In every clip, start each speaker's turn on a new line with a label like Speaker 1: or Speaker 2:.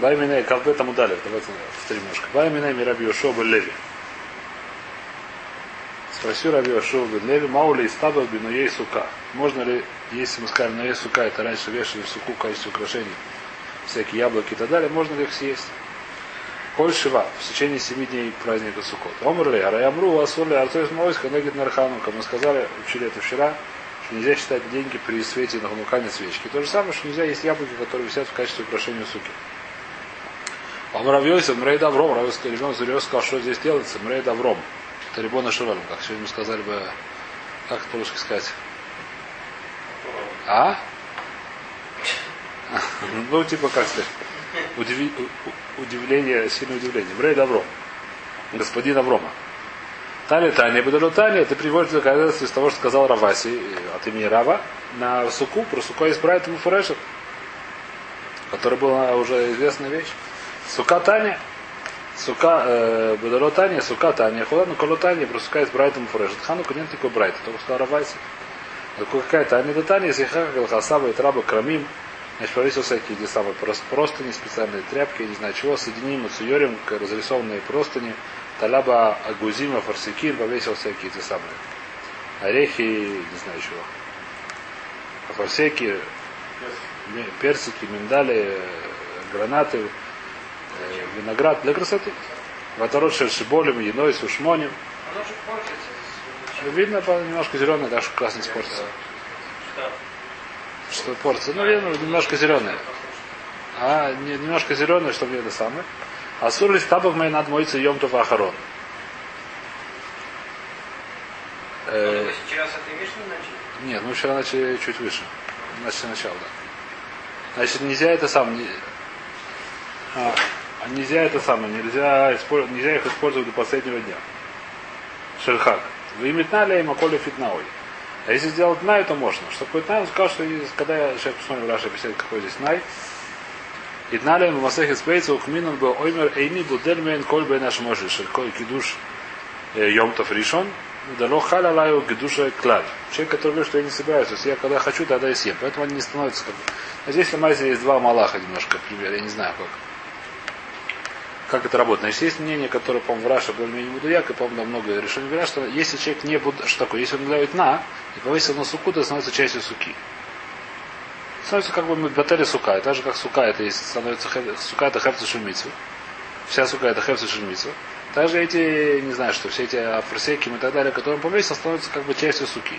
Speaker 1: Байминей, Кавбе там удали, давайте повторим немножко. Байминей Мираби Йошуа Леви. Спросил Раби Йошуа Леви, Маули из Таба Бинуей Сука. Можно ли, если мы скажем, Нуей Сука, это раньше вешали в суку в качестве украшений, всякие яблоки и так далее, можно ли их съесть? Коль Шива, в течение семи дней праздника Суккот. Омрли, Араямру, Асурли, Артоис Мойска, Негит Нарханука. Мы сказали, учили это вчера, что нельзя считать деньги при свете на ханукане свечки. То же самое, что нельзя есть яблоки, которые висят в качестве украшения суки. Омравьёйся, Мрей Давром, Равский ребенок Зурьев сказал, что здесь делается, Мрей Давром. Это Рибона Шуралем, как сегодня мы сказали бы, как это по-русски сказать? А? Ну, типа, как сказать, удивление, сильное удивление. Мрей Давром. Господин Аврома. Тали Таня Бедалу Таня, ты приводишь доказательство из того, что сказал Раваси от имени Рава на Суку, про Суку есть Брайт Муфурешет, который была уже известная вещь. Сука Таня, Сука э, Бедалу Таня, Сука Таня, Хуладно Коло Таня, про Сука есть Брайт. Муфурешет. Ханука нет такой Брайт, только сказал Раваси. Какая Таня до Таня, если Хака Хасаба и Траба Крамим, Значит, повесил всякие эти самые простыни, специальные тряпки, не знаю чего, соединим с Йорем, разрисованные простыни, Таляба Агузима, Фарсикин, повесил всякие эти самые орехи, не знаю чего. Фарсеки, персики, миндали, гранаты, виноград для красоты. Ваторот шершиболем, еной, сушмонем. Видно, немножко зеленое, что классно испортится что портится. Ну, видно, немножко зеленое. А не, немножко зеленое, чтобы это самое. А сур лист табак мой над моится йомтов ахарон.
Speaker 2: Э, сейчас это Мишна начали?
Speaker 1: Нет, мы вчера начали чуть выше. Начали начало, да. Значит, нельзя это сам. Не, а нельзя это самое, нельзя, использовать, нельзя их использовать до последнего дня. Шельхак. Вы метнали им аколи фитнауи. А если сделать най, то можно. Что такое най? Он сказал, что когда я сейчас посмотрим Раша объясняет, какой здесь най. И днали в Масехе Спейца Ухминан был Оймер Эйни Будельмен Коль Бей наш Моши Шелькой Кидуш Йомтов Ришон Дало халя лаю гидуша клад. Человек, который говорит, что я не собираюсь, то есть я когда хочу, тогда и съем. Поэтому они не становятся как... А здесь Майзе есть два малаха немножко, пример, я не знаю как. Как это работает? Значит, есть мнение, которое, по-моему, в Раше более-менее будуяк, и, по-моему, много решений говорят, что если человек не будет, что такое, если он говорит на, и повесил на суку, то становится частью суки. Становится как бы батарея сука. И так же, как сука, это есть, становится сука, это хефца шумицу. Вся сука это хефца шумицу. Также эти, не знаю, что все эти афросеким и так далее, которые он повесил, становятся как бы частью суки.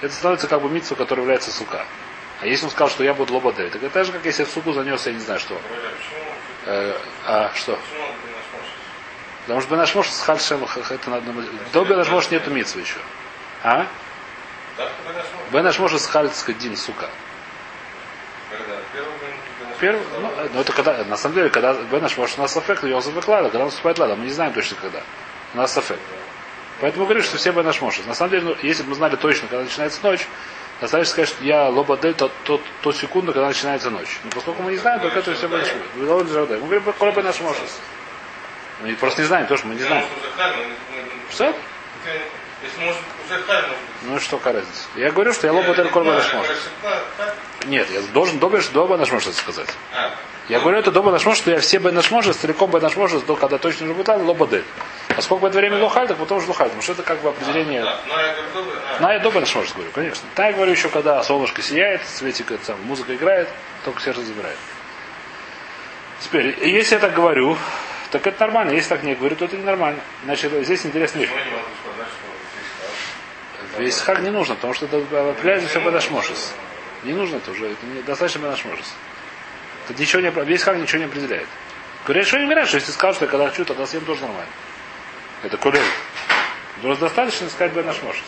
Speaker 1: Это становится как бы митсу, который является сука. А если он сказал, что я буду лободель, так это же, как если в суку занес, я не знаю что. Э, а что? Потому что Бенашмош с Хальшем это надо. До Бенашмош нету митсвы еще. А? Бенашмош с Хальцка Дин, сука. Первый, ну, ну, это когда, на самом деле, когда Бенаш может у нас аффект, и он лада, когда он вступает лада, мы не знаем точно когда. У нас аффект. Поэтому говорю, что все Бенаш может. На самом деле, ну, если бы мы знали точно, когда начинается ночь, Достаточно сказать, что я лобадель тот, тот, тот секунду, когда начинается ночь. Но поскольку мы не знаем, только это все большое. Мы говорим, кола бы наш может. Мы просто не знаем, тоже мы не знаем. Что? Ну и что какая разница? Я говорю, что я лобадель кола бы наш может. Нет, я должен что доба наш может сказать. Я говорю, это доба наш может, что я все бы наш может, целиком бы наш может, до когда точно уже будет лобадель. А сколько это время лохаль, так потом уже лохаль. Потому что это как бы определение. На я добрый может говорю, конечно. Так я говорю еще, когда солнышко сияет, светик, это, сам, музыка играет, только сердце забирает. Теперь, если я так говорю, так это нормально. Если так не говорю, то это не нормально. Значит, здесь интересная вещь. Весь хаг не нужно, потому что это определяется все бадашмошис. Не нужно это уже, это не, достаточно бадашмошис. Это ничего не, весь хаг ничего не определяет. Говорят, что не что если скажут, что я когда хочу, тогда съем тоже нормально. Это кулей. Просто достаточно сказать мошес.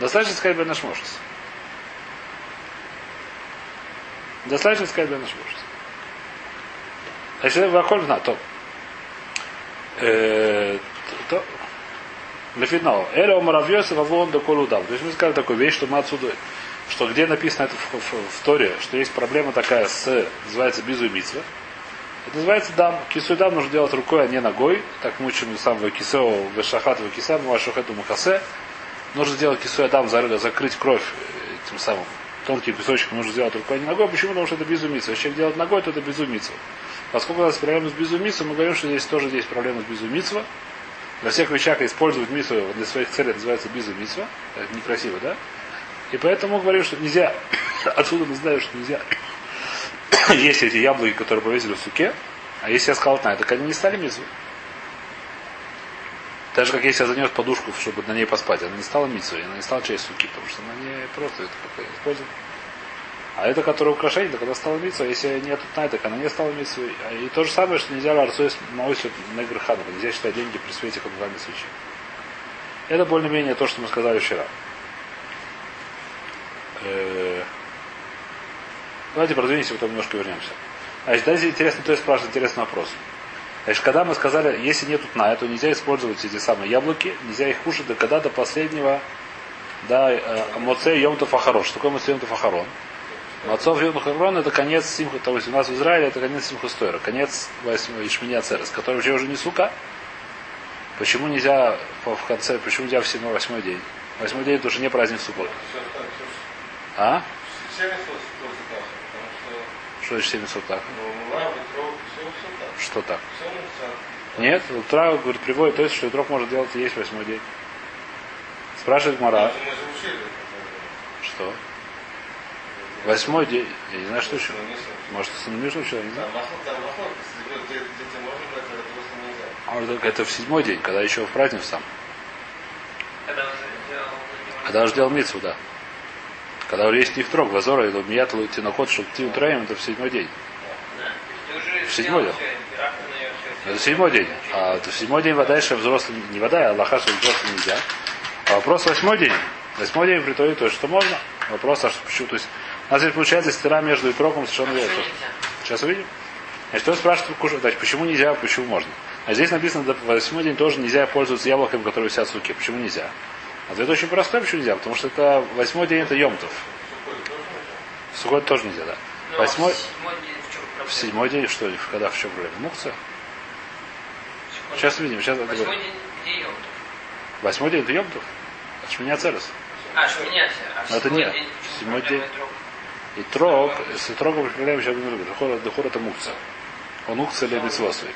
Speaker 1: Достаточно сказать мошес. Достаточно сказать бы наш мошес. Значит, ваколь на то. То. Лефиднау. Эля омаравьёса вавон до колудав. То есть мы сказали такую вещь, что мы отсюда, что где написано это в, в, в Торе, что есть проблема такая с, называется бизу и. Это называется дам. Кису дам нужно делать рукой, а не ногой. Так мучим самого кисео вешахат векиса, вашухету махасе. Нужно сделать кису дам, закрыть кровь этим самым тонкий кусочек нужно сделать рукой, а не ногой. Почему? Потому что это безумица. Если делает ногой, то это безумица. Поскольку у нас проблема с безумицей, мы говорим, что здесь тоже есть проблема с безумицей. Во всех вещах использовать мицу для своих целей называется безумицва. Это некрасиво, да? И поэтому говорим, что нельзя, отсюда мы знаем, что нельзя есть эти яблоки, которые повесили в суке, а если я сказал, так они не стали мицу. Так же, как если я занес подушку, чтобы на ней поспать, она не стала мицу, она не стала часть суки, потому что она не просто это использует. А это, которое украшение, так она стала а если нет тнай, так она не стала мицу. И то же самое, что нельзя ларцуис маусит на грехану, нельзя считать деньги при свете ханукальной свечи. Это более-менее то, что мы сказали вчера. Э, давайте продвинемся, потом немножко вернемся. Значит, дальше интересно, то есть спрашивает интересный вопрос. Значит, когда мы сказали, если нету тна, то нельзя использовать эти самые яблоки, нельзя их кушать до когда до последнего, да, э, моце йомтов ахарон. Что такое моце йомтов ахарон? Мацов йомтов ахарон это конец симха, то есть у нас в Израиле это конец симха стойра, конец Ишминя Церес, который вообще уже не сука. Почему нельзя в конце, почему нельзя в седьмой, восьмой день? Восьмой день это уже не праздник суббот. А? Что значит 700 так? Что так? Нет, утра, говорит, приводит то есть, что утрок может делать и есть восьмой день. Спрашивает Мара. Что? Восьмой день. Я не знаю, что еще. Может, Санамишу еще, я не знаю. Это в седьмой день, когда еще в праздник сам. Когда уже делал мицу, да. Когда уже есть нефтрог, вазора, или миятл, тиноход, чтобы ты утраем, это в седьмой день. В седьмой день. Это седьмой день. А в седьмой день вода еще взрослый, не вода, а лоха, что взрослый нельзя. А вопрос восьмой день. Восьмой день при то, что можно. Вопрос, а что почему? То есть у нас здесь получается стира между итроком совершенно верно. Сейчас увидим. Значит, кто спрашивает, значит, почему нельзя, почему можно? А здесь написано, в восьмой день тоже нельзя пользоваться яблоками, которые висят в суке. Почему нельзя? Ответ очень простой, почему нельзя? Потому что это восьмой день это Йомтов. Сухой тоже нельзя, да. Восьмой... В седьмой день что? Когда в чем проблема? Мукция? Сейчас увидим. Сейчас
Speaker 3: Восьмой день где Йомтов?
Speaker 1: Восьмой день это Йомтов. Шминя Церес.
Speaker 3: А, Шминя а
Speaker 1: Но это нет. Седьмой день. И трог, с трогом проблема сейчас не другая. Дохор это мукция. Он укция или митцва свой.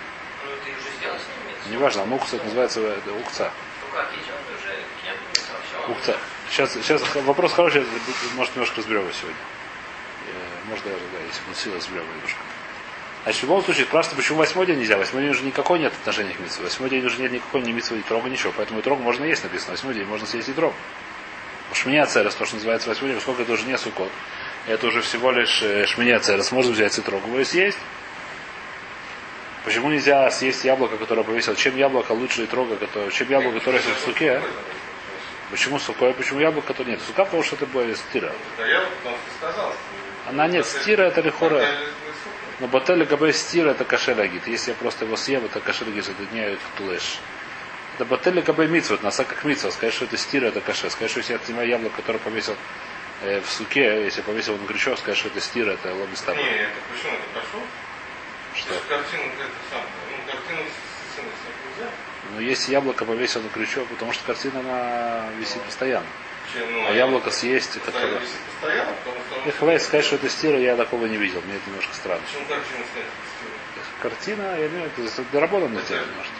Speaker 3: Ну,
Speaker 1: Неважно, а мукция это называется это укца.
Speaker 3: Ну он все.
Speaker 1: Укца. Сейчас, сейчас вопрос хороший, может немножко разберем его сегодня. Э, Может даже, да, если будет сила, разберем его немножко. Значит, в любом случае, спрашивается, почему восьмой день нельзя? Восьмой день уже никакой нет отношения к митцве. Восьмой день уже нет никакой ни митцвы, ни трога, ничего. Поэтому и трог можно есть, написано. Восьмой день можно съесть и трог. Шминя церес, то, что называется восьмой день, поскольку это уже не сукот. Это уже всего лишь э, шминя церес. Можно взять и трог его съесть. Почему нельзя съесть яблоко, которое повесил? Чем яблоко лучше и трога, которое, чем яблоко, которое в суке? Почему сухое? Почему яблоко, которое нет? Сука, потому что это будет стира. Она нет, стира это лихора. Но ботель габе стира это кашель агит. Если я просто его съем, это кашель агит, это не тулеш. Это ботель габе митцвот, носа как митцва. Сказать, что это стира, это кашель. Сказать, что если я снимаю яблоко, которое повесил э, в суке, если повесил на крючок, сказать, что это стира, это лобистаба.
Speaker 4: Не, это почему это прошу?
Speaker 1: Что?
Speaker 4: Картину это самое. Ну, картину с нельзя.
Speaker 1: Но если яблоко повесил на крючок, потому что картина она висит постоянно.
Speaker 4: Чем, ну,
Speaker 1: А яблоко съесть, которое...
Speaker 4: висит постоянно, потому что он-
Speaker 1: И хватит сказать, что это стира, я такого не видел. Мне это немножко странно.
Speaker 4: Почему картину снять
Speaker 1: Картина, я не знаю, это доработан на теле немножко.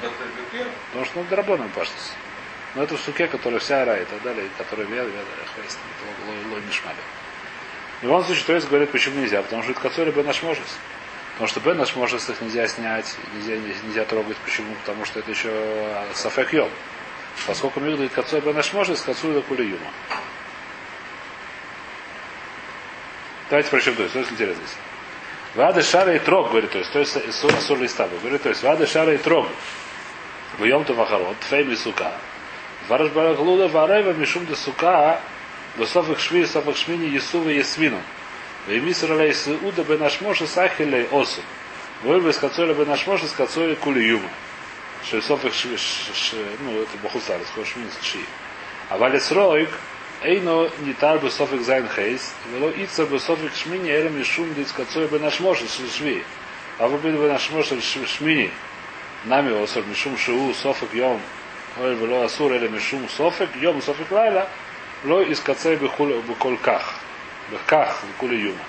Speaker 1: Потому что ну, доработан паштус. Но это в суке, которая вся ара и так далее, которая вяд, вяд, хвест, лой мишмали. В любом случае, то есть говорит, почему нельзя? Потому что это кацори бен ашможес. Потому что бен ашможес их нельзя снять, нельзя, нельзя трогать. Почему? Потому что это еще сафек йом. Поскольку мы говорит кацори бен ашможес, кацори до кули юма. Давайте прочтем то есть, интересно здесь. Вады шара и трог, говорит, то есть, то есть сур листаба, говорит, то есть, вады шара и трог. В йом то вахарот, фейм ли сука. Вараш барахлуда варева мишум де сука дософых шви софых шмини есува есвину. Вемисра лейсы уда бен ашмоша сахилей осу. Вырвы с кацоля бен ашмоша с кацоля кулиюма. Шесофых шви, ну это бахусар, схож шмини с ши. А валес роик Эйно не тар бы софик зайн хейс, вело ица бы софик шмини эрем и шум дит бы наш мошен шви. А вы бы наш мошен шмини. Нами осор мишум шуу софик йом Ой, было асур или мишум софик, йом софик лайла, ло из кацей беколь ках. Беках, бекули юма.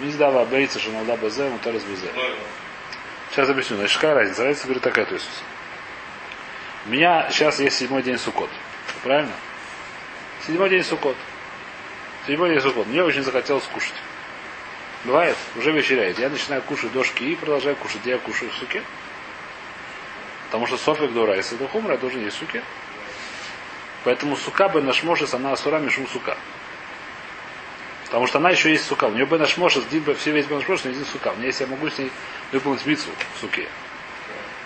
Speaker 1: Миздава бейца, что надо базе,
Speaker 4: мутарис базе.
Speaker 1: Сейчас объясню. Значит, какая разница? Разница, говорит, такая, то есть. У меня сейчас есть седьмой день сукот. Правильно? Седьмой день сукот. Седьмой день сукот. Мне очень захотелось кушать. Бывает, уже вечеряет. Я начинаю кушать дошки и продолжаю кушать. Я кушаю в суке. Потому что софик дура, если это хумра, есть в суке. Поэтому сука бы нашмошес, она асура мишум сука. Потому что она еще есть сука. У нее бы нашмошес, дин бы все весь бы нашмошес, но один сука. У меня если я могу с ней выполнить мицу в суке.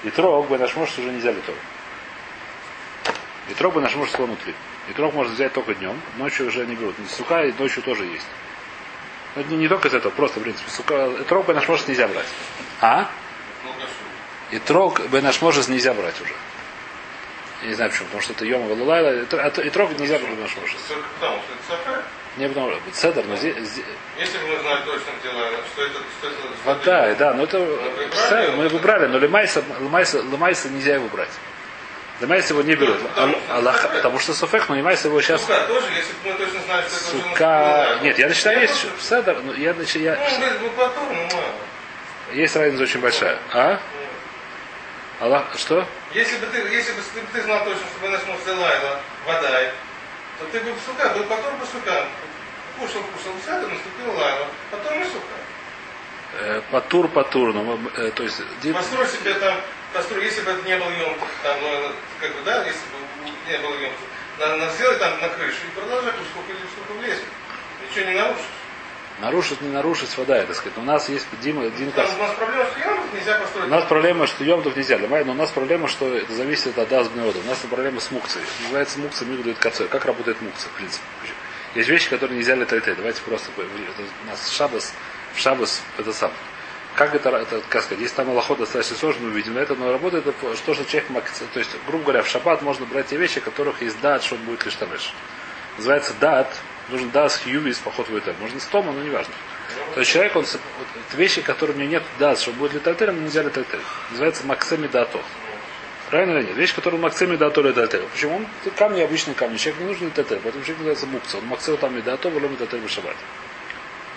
Speaker 1: И трог бы нашмошес уже нельзя литок. И трог бы нашмошес внутри. И трог можно взять только днем, ночью уже не берут. Сука и ночью тоже есть. Но не, не только из этого, просто, в принципе, сука, трог бы нашмошес нельзя брать. А?
Speaker 4: Ну.
Speaker 1: И трог бы нашмошес нельзя брать уже. Я не знаю почему, потому что это Йома Валулайла, и трог нельзя брать нашмошес.
Speaker 4: Всё Потому что это сафе.
Speaker 1: Не потому что цедр, но здесь,
Speaker 4: Если бы мы знали точно, где Лайла, что это, что это,
Speaker 1: вода, да, но это цедр, мы его брали, но лемайса, лемайса, лемайса нельзя его брать. Лемайса его не берут.
Speaker 4: потому что
Speaker 1: Аллах- потому что софек, но лемайса его сейчас
Speaker 4: Сука тоже, если бы мы точно знали, что это
Speaker 1: сука. Нет, я начинаю
Speaker 4: Я
Speaker 1: есть цедр, но я начинаю.
Speaker 4: Ну, ну.
Speaker 1: Есть разница очень большая. А? Аллах, что?
Speaker 4: Если бы ты, если бы ты, ты знал точно, что бы нашмался Лайла, вода, то ты бы в сука, был потом бы сука. Кушал, кушал, все, наступила Лайла, потом и сука.
Speaker 1: Э, Патур, патур, мы, э, то есть
Speaker 4: Построй себе там, построй, если бы это не был емтов, там, ну, как бы, да, если бы не было емтов, надо, надо сделать там на крышу и продолжать, ну, сколько, или сколько влезет. Ничего не нарушишь.
Speaker 1: Нарушить, не нарушить вода, так сказать. У нас есть Дима, Дин
Speaker 4: Там у нас проблема, что емтов нельзя построить.
Speaker 1: У нас проблема, что Йомдов нельзя, Лемай, но у нас проблема, что это зависит от Азбнеода. У нас проблема с мукцией. Называется мукция Мигдует Кацой. Как работает мукция, в принципе? Есть вещи, которые нельзя летать. Давайте просто это у нас шабас, в шабас это сам. Как это, это как сказать, если там Аллахот достаточно сложно, увидим это, но работает это что же человек макция. То есть, грубо говоря, в шаббат можно брать те вещи, которых есть дат, что он будет лишь. Называется дат, нужен дат с хьювис, поход в это. Можно с тома, но не важно. То есть человек, он, вот, вещи, которые него нет дат, что будет летальтером, нельзя летальтером. Называется максеми дато. Правильно или нет? Вещь, которую максеми дато летальтером. Почему? Он, камни, обычные камни. Человек не нужен летальтером, поэтому человек называется мукца. Он максел там и дато, волом летальтером шаббат.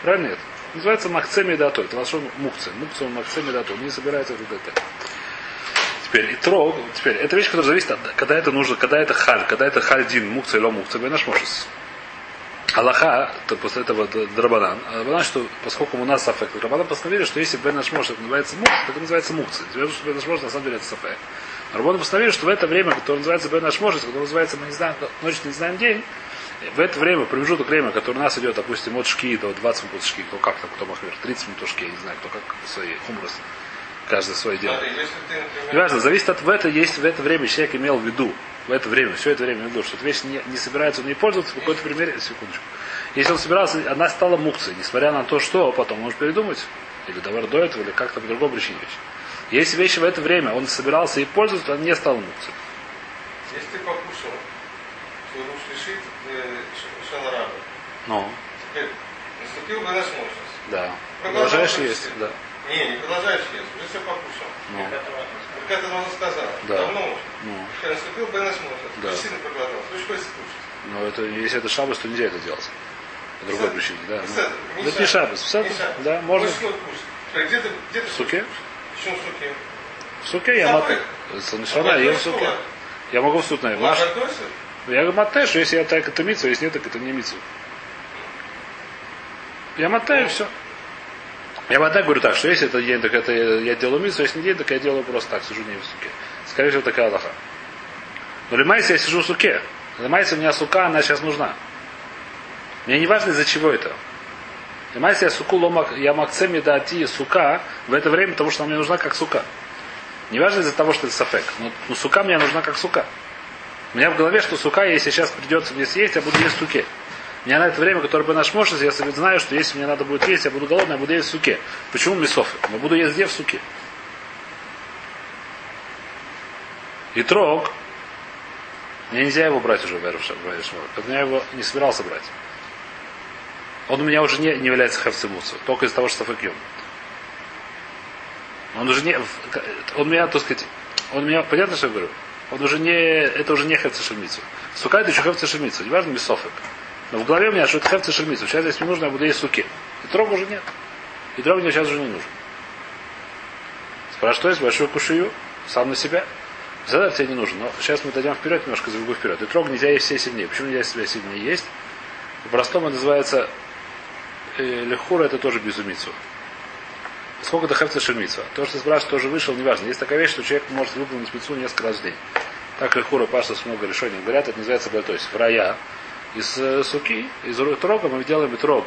Speaker 1: Правильно нет? Называется максеми дато. Это лошон мукция. Мукция, он максеми дато. Он не собирается в летальтером. Теперь, и трог, теперь, это вещь, которая зависит от, когда это нужно, когда это халь, когда это хальдин, мукция или мукция, наш мошес. Аллаха, то после этого драбанан. А Драбанан, что поскольку у нас сафек, драбанан постановили, что если бен наш это называется мукция, то это называется что бен наш на самом деле это сафек. Рабоны постановили, что в это время, которое называется бен наш которое называется, мы не знаем, ночь не знаем день, в это время, промежуток времени, который у нас идет, допустим, от шки до 20 минут шки, кто как там, кто махмер, 30 минут шки, я не знаю, кто как свои хумрус, каждый свое дело. Неважно, зависит от в это, есть в это время человек имел в виду, в это время, все это время в виду, что эта вещь не, не собирается он ей пользоваться, в какой-то примере, секундочку. Если он собирался, она стала мукцией, несмотря на то, что потом может передумать, или давар до этого, или как-то по другому причине вещь. Если вещи в это время он собирался ей пользоваться, она не стала мукцией.
Speaker 4: если ты покушал, то руш лишит э, шалараба.
Speaker 1: Ну,
Speaker 4: Теперь наступил бы наш мощность.
Speaker 1: да.
Speaker 4: Продолжаешь
Speaker 1: есть, да.
Speaker 4: Не, не продолжаешь есть, уже все покушал.
Speaker 1: Ну,
Speaker 4: Как это можно сказать?
Speaker 1: Да.
Speaker 4: Давно уже.
Speaker 1: ну.
Speaker 4: Теперь наступил наш мощность.
Speaker 1: Да.
Speaker 4: Ты сильно проголодался. Ты хочешь кушать.
Speaker 1: Но это, если это шабас, то нельзя это делать. По другой причине, да.
Speaker 4: сад-
Speaker 1: Ну,
Speaker 4: не
Speaker 1: это не шабас. В сад-
Speaker 4: Не шабас.
Speaker 1: да, можно.
Speaker 4: Где ты, где ты
Speaker 1: В суке?
Speaker 4: Почему в суке?
Speaker 1: В суке я
Speaker 4: Сапы.
Speaker 1: мат... Совершенно, я в суке. Я могу в суд наверное. Я говорю, мотаю, что если я так, это мицу, если нет, так это не мицу. Я мотаю, все. Я мотаю, говорю так, что если это день, так это я делаю мицу, если не день, так я делаю просто так, сижу не в суке. Скорее всего, такая Аллаха. Но лимайся я сижу в суке. Лимайся у меня сука, она сейчас нужна. Мне не важно, из-за чего это. Лимайся я суку ломак, я максеми дати сука в это время, потому что она мне нужна как сука. Не важно из-за того, что это сафек. Но, но сука мне нужна как сука. У меня в голове, что сука, если сейчас придется мне съесть, я буду есть суке. На это время, которое бы наш может, я знаю, что если мне надо будет есть, я буду голодный, я буду есть в суке. Почему мясофы? Я буду есть где в суке. И трог, мне нельзя его брать уже в. Поэтому я его не собирался брать. Он у меня уже не, не является хавцемуцу, только из-за того, что сафек Он уже не, он меня, так сказать, он меня, понятно, что я говорю? Он уже не, это уже не хавцешемицу. Сука это еще хавцешемицу, не важно мисофек. Но в голове у меня, что это хефца шельмица. Сейчас, если мне нужно, я буду есть суки. И трог уже нет. И трог мне сейчас уже не нужен. Спрашиваю, есть большую кушаю, сам на себя. Задав тебе не нужен. Но сейчас мы дойдем вперед, немножко забегу вперед. И трог нельзя есть все сильнее. Почему нельзя себя сильнее есть? По-простому называется э, лехура, это тоже безумицу. Сколько это хефца шельмица? То, что ты спрашиваешь, тоже вышел, неважно. Есть такая вещь, что человек может выполнить мецу несколько раз в день. Так лехура паштус много решений говорят, это называется бальтойс. В рая из э, суки, из трога мы делаем и трог.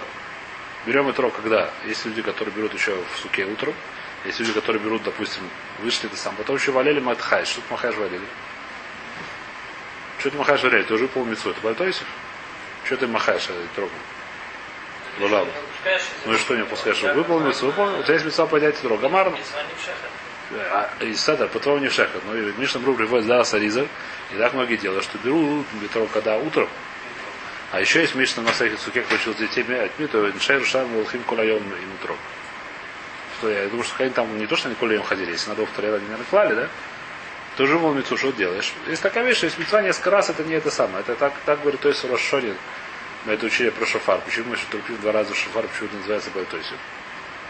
Speaker 1: Берем и трог, когда есть люди, которые берут еще в суке утром, есть люди, которые берут, допустим, вышли это сам, потом еще валили матхай. Что ты махаешь валили? Что ты махаешь валили? Ты уже полмицу. Это бальтойсов? Что ты махаешь э, трогом? Лулав. Ну и что не пускаешь? Выполнил мицу, выполнил. У тебя есть мецва поднять трог. Гамарно. А, и Седер, по не в шехат. Но и Мишна Брук приводит да Саризер. И так многие делают, что берут трог когда утром. А еще есть Мишна на всяких сукек, учил детей от то Шейр Шам Волхим Кулайом им трог что я думаю, что они там не то, что они колеем ходили, если в Тарел, они, наверное, клали, да? Ты уже был мецу, что делаешь? Есть такая вещь, есть мецва несколько раз, это не это самое. Это так, так говорит, то есть Рошонин. Мы это учили про шофар. Почему еще трупим два раза шофар, почему это называется бальтойсив?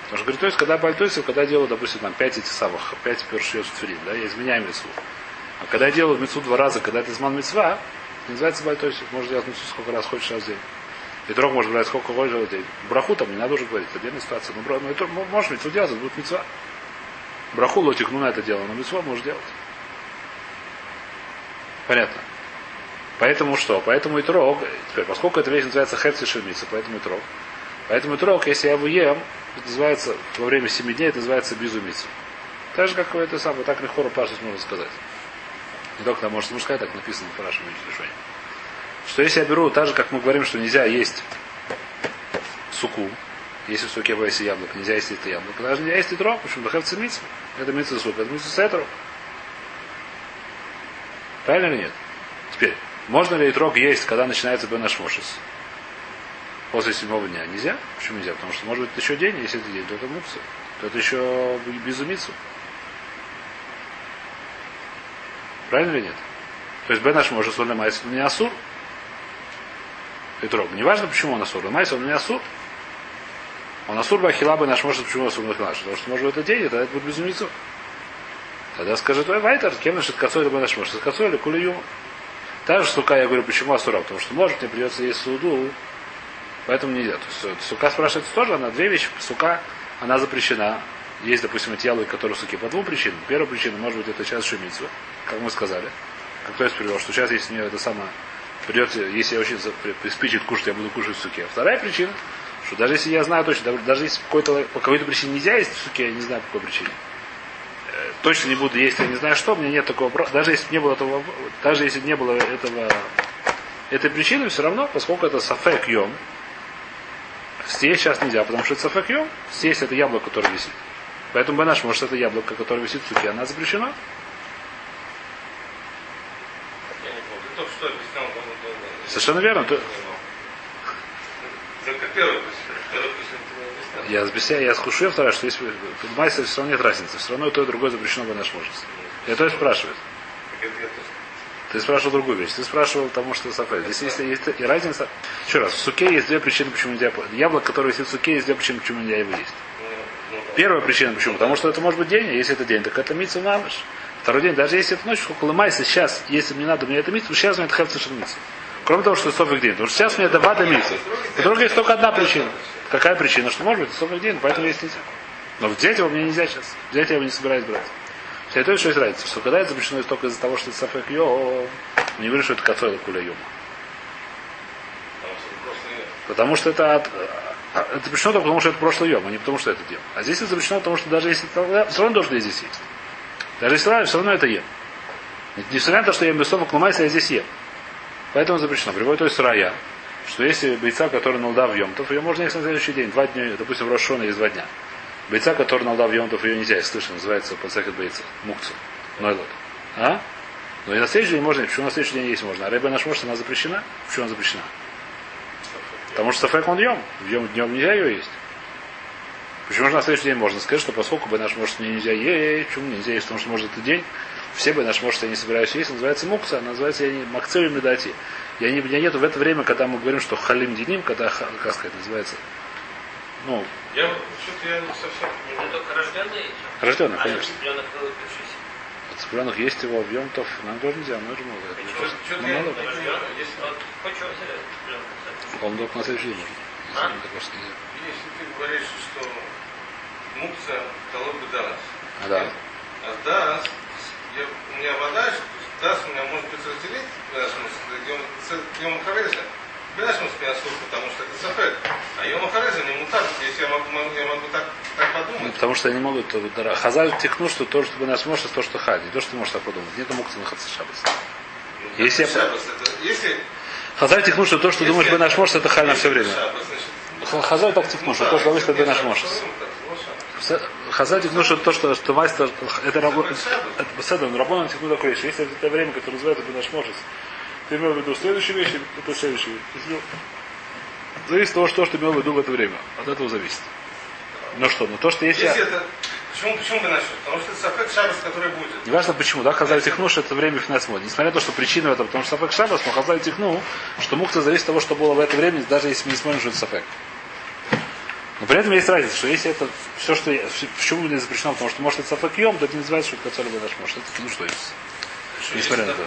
Speaker 1: Потому что говорит, то есть, когда бальтойсив, когда делаю, допустим, там, пять этих самых, пять першиот тфилин, да, я изменяю мецву. А когда я делаю мецву два раза, когда это изман мецва, называется бальтойсив. Можешь делать мецву сколько раз хочешь раз в день. И трог может брать сколько хочешь. Браху там не надо уже говорить, отдельная ситуация. Но, но это, можешь митцву делать, это будет митцва. Браху лотик, ну на это дело, но митцва можешь делать. Понятно. Поэтому что? Поэтому и трог, теперь, поскольку эта вещь называется хепси шельмица, поэтому и трог. Поэтому и трог, если я его ем, это называется, во время семи дней это называется безумица. Так же, как это самое, так легко пашет можно сказать. Не только там, может, сказать, так написано в Параше решение что если я беру, так же, как мы говорим, что нельзя есть суку, если в суке есть яблоко, нельзя есть это яблоко, даже нельзя есть и трог, почему? Бахев митцва. Это митцва сука, это митцва сетру. Правильно или нет? Теперь, можно ли и трог есть, когда начинается бенашмошис? После седьмого дня. Нельзя? Почему нельзя? Потому что может быть еще день, если это день, то это мукса. То это еще безумицу. Правильно или нет? То есть Бенаш может соль не асур, и трог. Неважно, почему он асур. Майс он не асур. Он асур бахилаба наш может, почему асур наш. Потому что может это день, тогда это будет безумицу. Тогда скажет, ой, вайтер, кем наш кацой или наш может. Кацой или кулию. Та же сука, я говорю, почему асура? Потому что может, мне придется есть суду. Поэтому нельзя. То есть сука спрашивается тоже, она две вещи. Сука, она запрещена. Есть, допустим, эти яблоки, которые суки по двум причинам. Первая причина, может быть, это сейчас шумицу, как мы сказали. Как то есть привел, что сейчас, если у нее это самое придется, если я очень приспичит кушать, я буду кушать в суке. А вторая причина, что даже если я знаю точно, даже если какой-то, по какой-то причине нельзя есть в суке, я не знаю по какой причине. Э, точно не буду есть, я не знаю что, у меня нет такого. Даже если не было этого, даже если не было этого, этой причины, все равно, поскольку это сафек йом, съесть сейчас нельзя, потому что это сафек съесть это яблоко, которое висит. Поэтому банаш, может, это яблоко, которое висит в суке, она запрещена. Совершенно верно. То... Я объясняю, я скушаю, вторая, что если под майсер все равно нет разницы. Все равно и то, и другое запрещено бы наш мужество. Я то и спрашиваю. Ты спрашивал другую вещь. Ты спрашивал, потому что Сафель. Здесь если есть и разница. Еще раз, в суке есть две причины, почему нельзя. Яблоко, которое висит в суке, есть две причины, почему нельзя его есть. Первая причина, почему? Потому что это может быть день, а если это день, так это митсу на ночь. Второй день, даже если это ночь, около майса, сейчас, если мне надо, мне это митсу, сейчас мне это хефца шермитсу. Кроме того, что софик день. Потому что сейчас мне это вада митсу. Потому что есть только одна причина. Какая причина? Что может быть софик день, поэтому есть нельзя. Но взять его мне нельзя сейчас. Взять я его не собираюсь брать. Все это что есть разница. Что когда это запрещено только из-за того, что это сафек йо, не говорю, что это кацой куля йома. Потому что это от, это запрещено только потому, что это прошлый йом, а не потому, что это дело. А здесь это запрещено, потому что даже если все равно должен здесь есть. Даже если все равно это ем. Несмотря на то, что я ем бесома клумайся, я здесь ем. Поэтому запрещено. Приводит то есть рая, что если бойца, который налда в Йомтов, ее можно есть на следующий день, два дня, допустим, в Рошона есть два дня. Бойца, который налда в Йомтов, ее нельзя, если слышно, называется подсахет бойца, мукцу, нойлот. А? Но и на следующий день можно, почему на следующий день есть можно? А рыба наш может, она запрещена? Почему она запрещена? Потому что сафек он днем. Днем, днем нельзя ее есть. Почему же на следующий день можно сказать, что поскольку бы наш может мне нельзя есть, почему нельзя есть, потому что может это день, все бы наш может я не собираюсь есть, называется мукса, а называется я не макцелю медати. Я не, я нету в это время, когда мы говорим, что халим диним, когда, как сказать, называется, ну,
Speaker 4: Я что-то я не совсем...
Speaker 3: Не только рожденные эти.
Speaker 1: рожденный,
Speaker 3: А
Speaker 1: конечно.
Speaker 3: ребенок вылупившийся.
Speaker 1: Цыпленок есть его в Йомтов, нам тоже нельзя, мы же много. Это
Speaker 3: кстати.
Speaker 1: Он только на следующий день.
Speaker 3: А?
Speaker 1: Если
Speaker 4: ты говоришь, что мукса колод бы дас.
Speaker 1: А, да.
Speaker 4: А я, у меня вода, что дас у меня может быть разделить, в этом смысле, Йом Смысле я слушаю, потому что это сафет. А Йом Хареза не мутат, если я могу, я могу так, так
Speaker 1: Ну,
Speaker 4: подумать.
Speaker 1: потому что они могут... Хазаль текну, что то, что бы нас может, это то, что хади. То, что ты можешь так подумать. Нет мукцы на шабас.
Speaker 4: Ну,
Speaker 1: Если
Speaker 4: Шаббас, это- если
Speaker 1: Хазаль текну, что то, что думаешь бы наш может, это халь на все
Speaker 4: если
Speaker 1: время.
Speaker 4: Значит,
Speaker 1: Х- Хазаль так текну, что то, что думаешь, это наш может. Хазаль текну, что то, что, что мастер... Это работа... Это беседа, но работа текну такой вещь. Если это время, которое называется бы наш может, ты имел в виду следующую вещь, это следующую вещь. Если- Зависит от того, что, что ты имел в виду в это время. От этого зависит. Ну что, ну то, что есть...
Speaker 4: Если это... Почему, почему бы начал? Потому что это сафек шаббас, который будет.
Speaker 1: Неважно почему, да, Хазаль Техну, что это время финансмод. Несмотря на то, что причина в этом, потому что Сафек Шабас, но Хазаль Техну, что мукта зависит от того, что было в это время, даже если мы не смотрим, что это Сафек. Но при этом есть разница, что если это все, что я, почему не запрещено, потому что может это Сафек Йом, то это не называется, что это Кацоль наш может. Это ну что есть. Несмотря на то.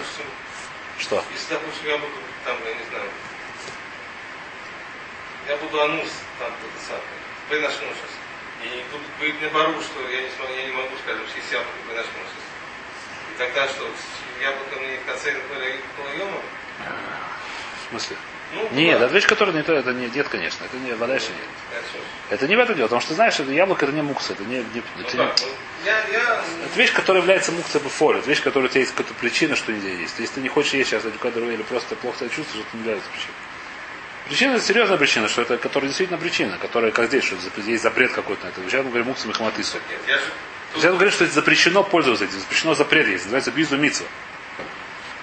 Speaker 1: Что?
Speaker 4: Если, допустим, я буду там, я не знаю, я буду анус там это самое, начну сейчас. И тут будет мне бару, что я не, смогу, я не могу, скажем, съесть яблоко, начну сейчас. И тогда что, с яблоками в конце полоема?
Speaker 1: В смысле?
Speaker 4: Ну,
Speaker 1: Нет, это вещь, которая не то, это не нет, конечно. Это не вода еще нет.
Speaker 4: Хорошо.
Speaker 1: Это не в этом дело, потому что ты знаешь, что яблоко это не мукса, это не, не-
Speaker 4: Ну
Speaker 1: это не-
Speaker 4: ну, я, я,
Speaker 1: Это вещь, которая является мукцией по фоле. Это вещь, которая у тебя есть какая-то причина, что нельзя есть. Если ты не хочешь есть сейчас кадру или просто плохо себя чувствуешь, это не является причиной. Причина это серьезная причина, что это которая действительно причина, которая как здесь, что есть запрет какой-то на это. Сейчас мы говорим мукса мехматысу.
Speaker 4: нет, я же,
Speaker 1: Сейчас мы говорим, что это запрещено пользоваться этим, запрещено запрет есть, называется бизу митсва.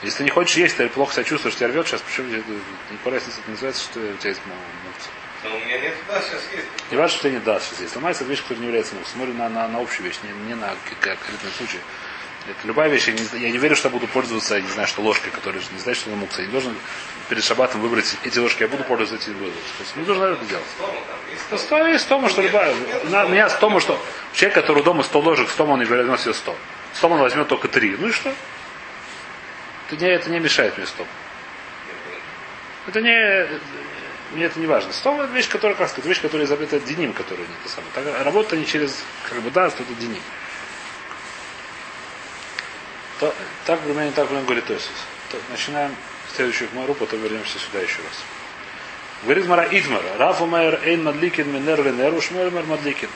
Speaker 1: Если ты не хочешь есть, ты плохо себя чувствуешь, тебя рвет, сейчас почему это никакой разницы это называется, что у тебя есть мукса.
Speaker 4: ну, у меня нет, да, сейчас есть.
Speaker 1: Не важно, что тебя не даст сейчас есть. Ломается вещь, которая не является муксом. Смотрим на, на, на общую вещь, не, не на конкретный случай. Это любая вещь, я не, я не верю, что я буду пользоваться, я не знаю, что ложкой, которая не знает, что она мукса. Я не должен перед шабатом выбрать эти ложки, я буду пользоваться этими буду. То есть Не должен это делать. Ну,
Speaker 4: стома.
Speaker 1: сто есть стома, что любая. На, у меня стома, что человек, который дома 100 ложек, стома он не возьмет себе 100. Стома он возьмет только 3. Ну и что? Это не, это не мешает мне стома. Это не, мне это не важно. Стома это вещь, которая, как сказать, вещь, которая забыта деним, которая не то самое. Так, работа не через, как бы, да, что это деним. То, так примерно так будем говорить Тойсус. То, Начинаем следующую гмару, потом вернемся сюда еще раз. Говорит Мара Идмар. Рафа Майер Эйн Мадликин Минер Ленер Ушмер Мадликин.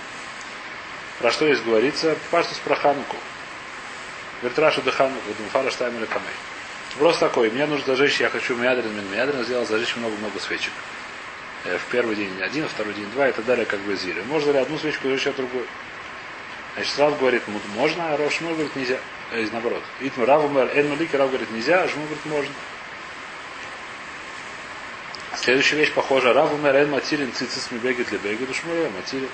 Speaker 1: Про что здесь говорится? Паштус про Хануку. Говорит Раша де Хануку, Думфара Камей. Вопрос такой. Мне нужно зажечь, я хочу Миядрин Мин Миядрин сделать зажечь много-много свечек. Э, В первый день один, второй день два и так далее, как бы зири. Можно ли одну свечку зажечь, а другую? Значит, Рав говорит, «М- можно, а Рошму говорит, нельзя. Э, наоборот. Итм Рав умер, Эн Малики, Рав говорит, нельзя, а Шму говорит, можно. Следующая вещь похожа. Рав умер, Эн Матирин, Цицис Мибеги для Беги, Душмуре, Матирин.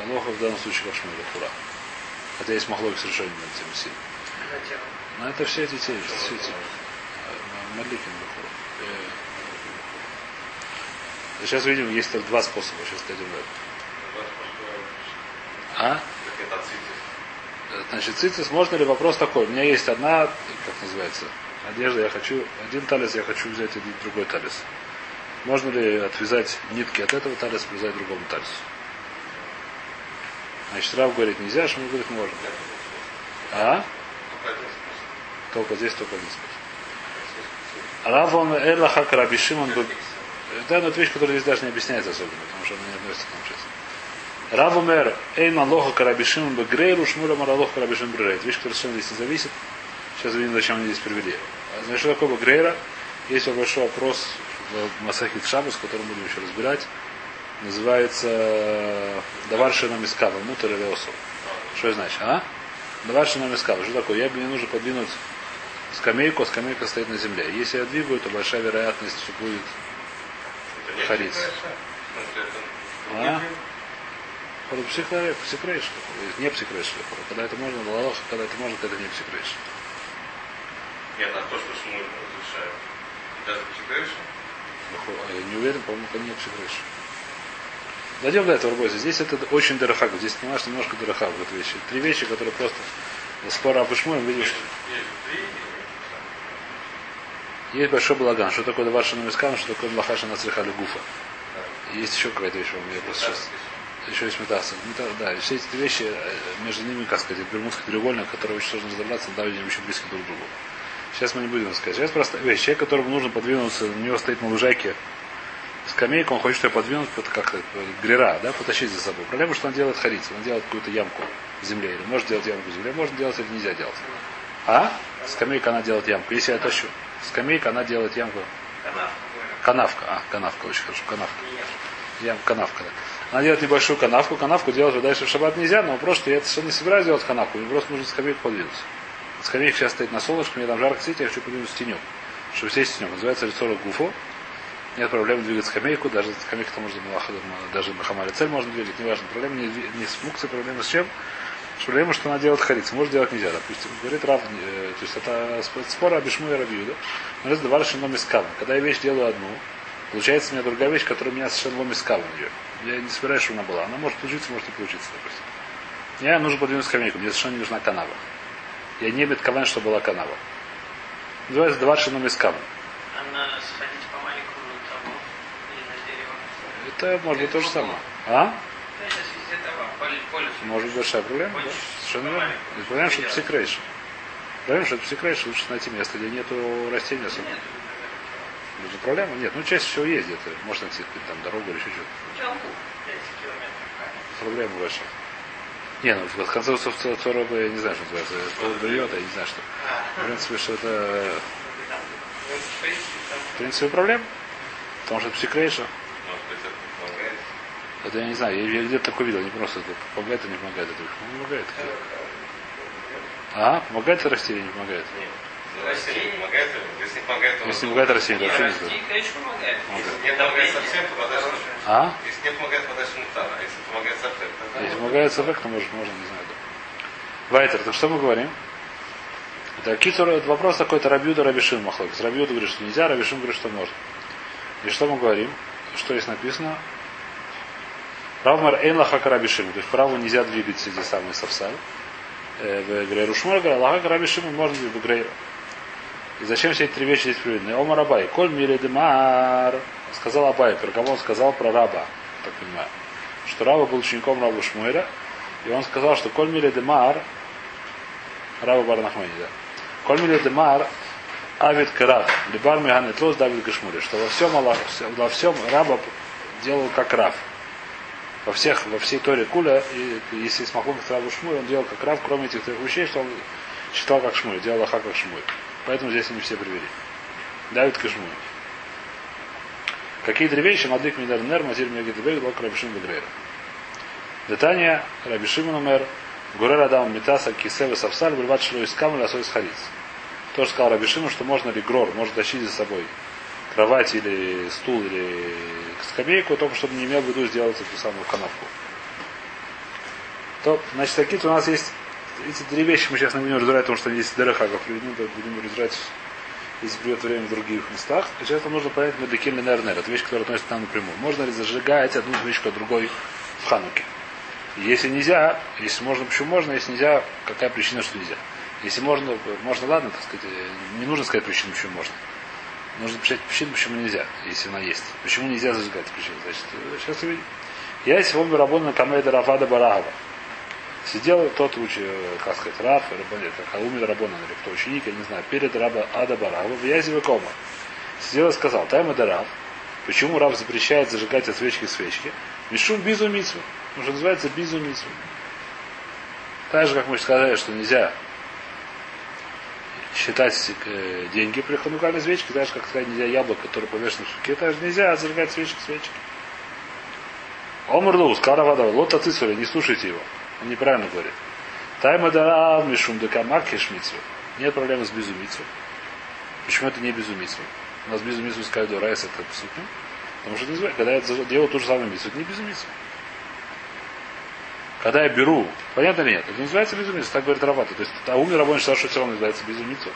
Speaker 1: Алоха в данном случае как Шмуре, Хура. Хотя есть махлок совершенно над тем сильно. Но это все эти, те- все эти э, Маликин Бахура. Э, Сейчас видим, есть два способа. Сейчас дойдем до этого. А? Значит, цицис, можно ли вопрос такой? У меня есть одна, как называется, одежда, я хочу, один талис, я хочу взять один другой талис. Можно ли отвязать нитки от этого талиса, привязать к другому талису? Значит, Рав говорит, нельзя, Шму говорит, можно. А? Только здесь, только способ. Рав он Эла Хака Раби Шимон бы- Да, но это вещь, которая здесь даже не объясняется особенно, потому что она не относится к нам сейчас. Рав умер Эйман Лоха Карабишим Бегрейру Шмуля Маралоха Карабишим Брейр. Это вещь, которая совершенно здесь не зависит. Сейчас увидим, зачем они здесь привели. А Значит, что такое Бегрейра? Есть большой вопрос в Масахит Шабас, который мы будем еще разбирать. Называется Давар Шина Мискава, Мутер или Осов. Что это значит? А? Давар Шина Мискава. Что такое? Я, мне нужно подвинуть скамейку, а скамейка стоит на земле. Если я двигаю, то большая вероятность, что будет Хариц. А? Просто психрейш, психрейш, не психрейш. Когда это можно, лалах, когда это можно, когда не психрейш.
Speaker 4: Нет, а то, что Шмуль разрешает. Даже психрейша?
Speaker 1: Я не уверен, по-моему, это не психрейш. Дойдем до этого, Рабойса. Здесь это очень дорохак. Здесь понимаешь немножко дорохак в этой вещи. Три вещи, которые просто спора об Ишмуем, видишь,
Speaker 4: Есть три,
Speaker 1: есть большой балаган. Что такое Даварша Намискан, что такое Млахаша Нацрихали Гуфа. Есть еще какая-то вещь, я просто сейчас еще есть метаться. Мета- Да, все эти вещи, э, между ними, как сказать, бермудский треугольник, который очень сложно разобраться, да, видимо, очень близко друг к другу. Сейчас мы не будем сказать. Сейчас просто вещь. Человек, которому нужно подвинуться, у него стоит на лужайке скамейка, он хочет ее подвинуть, под, как это, грера, да, потащить за собой. Проблема, что он делает харицу, он делает какую-то ямку в земле. Или может делать ямку в земле, можно делать или нельзя делать. А? Скамейка, она делает ямку. Если я тащу. Скамейка, она делает ямку. Канавка. А, канавка, очень хорошо. Канавка. Ям, канавка, да. Она делает небольшую канавку. Канавку делать дальше в шаббат нельзя, но просто я совершенно не собираюсь делать канавку. Мне просто нужно скамейку подвинуться. Скамейка сейчас стоит на солнышке, мне там жарко сидеть, я хочу подвинуться тенек. Чтобы сесть тенек. Называется лицо гуфо. Нет проблем двигать скамейку, даже скамейку можно даже Махамаля цель можно двигать, неважно. Проблема не, не с функцией, проблема с чем? Проблема, что она делает хариц. Может делать нельзя. Допустим, говорит Рав, э, то есть это сп- спор об Ишму и да? Но это два решено скам. Когда я вещь делаю одну, получается у меня другая вещь, которая у меня совершенно ломит скам нее. Я не собираюсь, чтобы она была. Она может получиться, может не получиться, допустим. Мне нужно подвинуть скамейку, мне совершенно не нужна канава. Я не бед каван, чтобы была канава. Называется два решено скам.
Speaker 3: Она сходить по маленькому тому или на дерево.
Speaker 1: Это может быть то же самое. А?
Speaker 3: Да, сейчас везде дома, поле, поле.
Speaker 1: Может быть большая проблема, да? Совершенно верно. И Проблема, что это
Speaker 3: Идеально.
Speaker 1: псикрейш. Проблема, что это псикрейш, лучше найти место, где нету растения особо.
Speaker 3: Нет,
Speaker 1: Это проблема? Нет, ну чаще всего есть где-то. Можно найти там дорогу или еще что-то.
Speaker 3: Челку 5 километров.
Speaker 1: Проблема большая. Не, ну в конце концов Цороба, я не знаю, что называется. Слово бьет, я не знаю, что. В принципе, что это
Speaker 3: Там, ну, в принципе, там
Speaker 1: в принципе проблема. Потому что это псикрейша.
Speaker 4: Может быть, это помогает.
Speaker 1: Это я не знаю, я, я где-то такое видел, не просто это помогает или не помогает. Это не помогает. А, помогает это растение, не помогает.
Speaker 4: Ну, растение помогает, если не помогает, то...
Speaker 1: Если не помогает растение, то
Speaker 3: не
Speaker 1: вообще не
Speaker 3: помогает.
Speaker 1: Помогает.
Speaker 4: Не помогает совсем, то подальше.
Speaker 1: А?
Speaker 4: Если не помогает, подальше мутар. А если помогает совсем, тогда...
Speaker 1: Если помогает сафек, то может, можно, не знаю. Вайтер, так что мы говорим? Это кицур, это вопрос такой, это Рабиуда Рабишин Махлокис. Рабиуда говорит, что нельзя, Рабишин говорит, что можно. И что мы говорим? Что здесь написано? Равмар Эйн Лахака Рабишим. То есть праву нельзя двигать самые савсаль. Э, В Грейру Шморга, Лахака Рабишим можно двигать в Грейру. И зачем все эти три вещи здесь приведены? Омар Абай. Коль мире демар. Сказал Абай. Про кого он сказал? Про раба. Так понимаю. Что раба был учеником раба Шмуэля. И он сказал, что Коль мире демар. Раба Барнахмани, да. Коль мире демар. Авид Караб. Либар Меганетлос Давид Гашмури. Что во всем, во всем раба делал как раб. Во всех, во всей Торе Куля, и, если смахнул Рабу Шмуй, он делал как раб, кроме этих трех вещей, что он считал как Шмуй, делал Аха как Шмуй. Поэтому здесь они все привели. Давид Кашмуй. Какие три вещи? Мадлик Мидар Нер, Мазир Мегидбек, Лок Рабишим Бегрейра. Детания, Рабишим Номер, Гурер Адам Митаса, Кисева Савсаль, Бульват Шло из Камля, Асой Хариц. Тоже сказал Рабишиму, что можно ли грор, может тащить за собой кровать или стул или скамейку, только чтобы не имел в виду сделать эту самую канавку. То, значит, такие-то у нас есть эти три вещи мы сейчас не будем разбирать, потому что они есть приведены, будем разбирать, если придет время в других местах. Сейчас нам нужно понять Медекин Нернер. Это вещь, которая относится к нам напрямую. Можно ли зажигать одну свечку от другой в Хануке? Если нельзя, если можно, почему можно, если нельзя, какая причина, что нельзя? Если можно, можно, ладно, так сказать, не нужно сказать причину, почему можно. Нужно писать причину, почему нельзя, если она есть. Почему нельзя зажигать причину? Значит, сейчас увидим. Я сегодня работаю на Камеда Рафада Барагова. Сидел тот учи, как сказать, Раф, Хауми Рабонан, или кто ученик, я не знаю, перед Раба Ада Барагова, в Язеве Кома. Сидел и сказал, Тайма Раф, почему Раб запрещает зажигать от свечки свечки? Мишум бизу митсу. Что называется бизу митсу. Так же, как мы сказали, что нельзя считать э, деньги при ханукальной свечке, так как сказать, нельзя яблоко, которое повешено в суке, так же нельзя зажигать свечки свечки. Омрлу, скара вода, лота цицуля, не слушайте его. Он неправильно говорит. Тайма дарав мишум декамак шмицу. Нет проблемы с безумицей. Почему это не безумицей? У нас безумицу до райс это абсолютно. Потому что когда я делаю ту же самую мицу, это не безумицу. Когда я беру, понятно или нет? Это называется безумицу, так говорит Равата. То есть, а умный рабон считал, что все равно называется безумицу.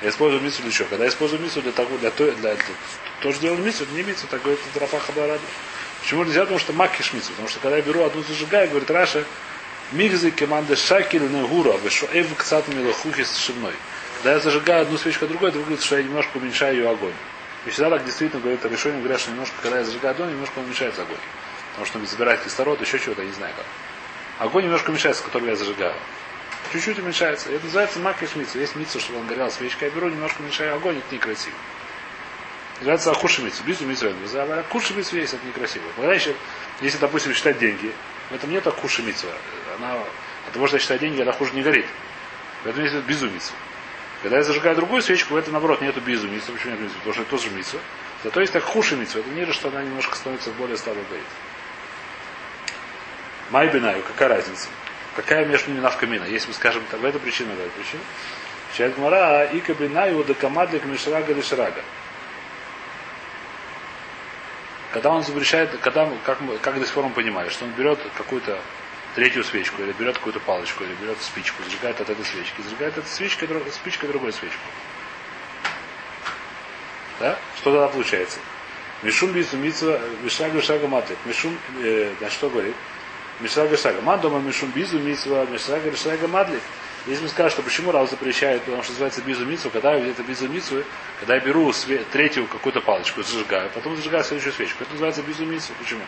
Speaker 1: Я использую мицу для чего? Когда я использую мицу для того, для, то, для, для то, что делал мицу, не мицу, так говорит Рафа Хабарада. Почему нельзя? Потому что макиш мицу. Потому что когда я беру одну зажигаю, говорит Раша, мигзы команды шакель негура, вышо эв кцат милохухи с шивной. Когда я зажигаю одну свечку, а другой, это выглядит, что я немножко уменьшаю ее огонь. И всегда так действительно говорит решение, говорят, что немножко, когда я зажигаю огонь, немножко уменьшается огонь. Потому что он забирает кислород, еще чего-то, я не знаю как. Огонь немножко уменьшается, который я зажигаю. Чуть-чуть уменьшается. Это называется макиш мицу. Есть мицу, чтобы он горел свечкой. Я беру, немножко уменьшаю огонь, это некрасиво. Называется ахуши мицу. Бизу мицу. Акуши мицу есть, это некрасиво. Когда если, допустим, считать деньги, в этом нет акуши мицу. Она, от того, что я считаю деньги, она хуже не горит. Поэтому есть бизу мицу. Когда я зажигаю другую свечку, в этом наоборот нету бизу мицу. Почему нет бизу? Потому что это тоже мицу. Зато есть так хуши мицу. Это ниже, что она немножко становится более слабо горит. Майбинаю, какая разница? Какая между ними навкамина? Если мы скажем, в этой причина, в этой причине. Чает Мара, и кабинаю да камадлик мишрага да шрага. Когда он запрещает, когда, как, мы, как до сих пор он понимает, что он берет какую-то третью свечку, или берет какую-то палочку, или берет спичку, зажигает от этой свечки, зажигает от свечки, спичкой другой свечку. Да? Что тогда получается? Мишум бису митсва, мишага шага матлик. Мишум, э, значит, что говорит? Мишрага Шага. Ман дома Мишум Бизу Митсва, Мишрага Шага Мадлик. Если мы скажем, что почему Рав запрещает, потому что называется бизу мицу, когда я это бизу мицу, когда я беру све- третью какую-то палочку, зажигаю, потом зажигаю следующую свечку. Это называется бизу мицу. Почему?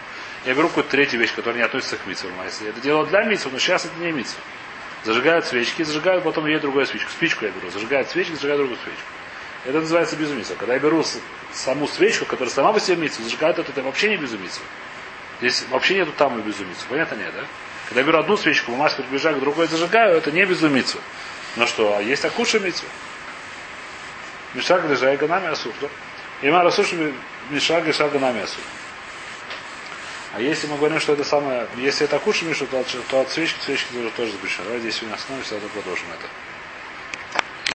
Speaker 1: Я беру какую-то третью вещь, которая не относится к мицу. Это дело для мицу, но сейчас это не мицу. Зажигают свечки, зажигаю, потом ей другую свечку. Спичку я беру, зажигают свечки, зажигаю другую свечку. Это называется безумицу. Когда я беру саму свечку, которая сама по себе мицу, зажигают это, это вообще не безумицу. Здесь вообще нету там и безумицу. Понятно нет, да? Когда я беру одну свечку, мамаш приближаю к другой зажигаю, это не безумицу. Но что, а есть акуша мицу? Мишаг лежай ганами асур. Да? Има расуш мишаг лежай ганами асур. А если мы говорим, что это самое, если это акуша мишу, то, то от свечки тоже, тоже запрещено. Давайте здесь сегодня остановимся, а то продолжим это.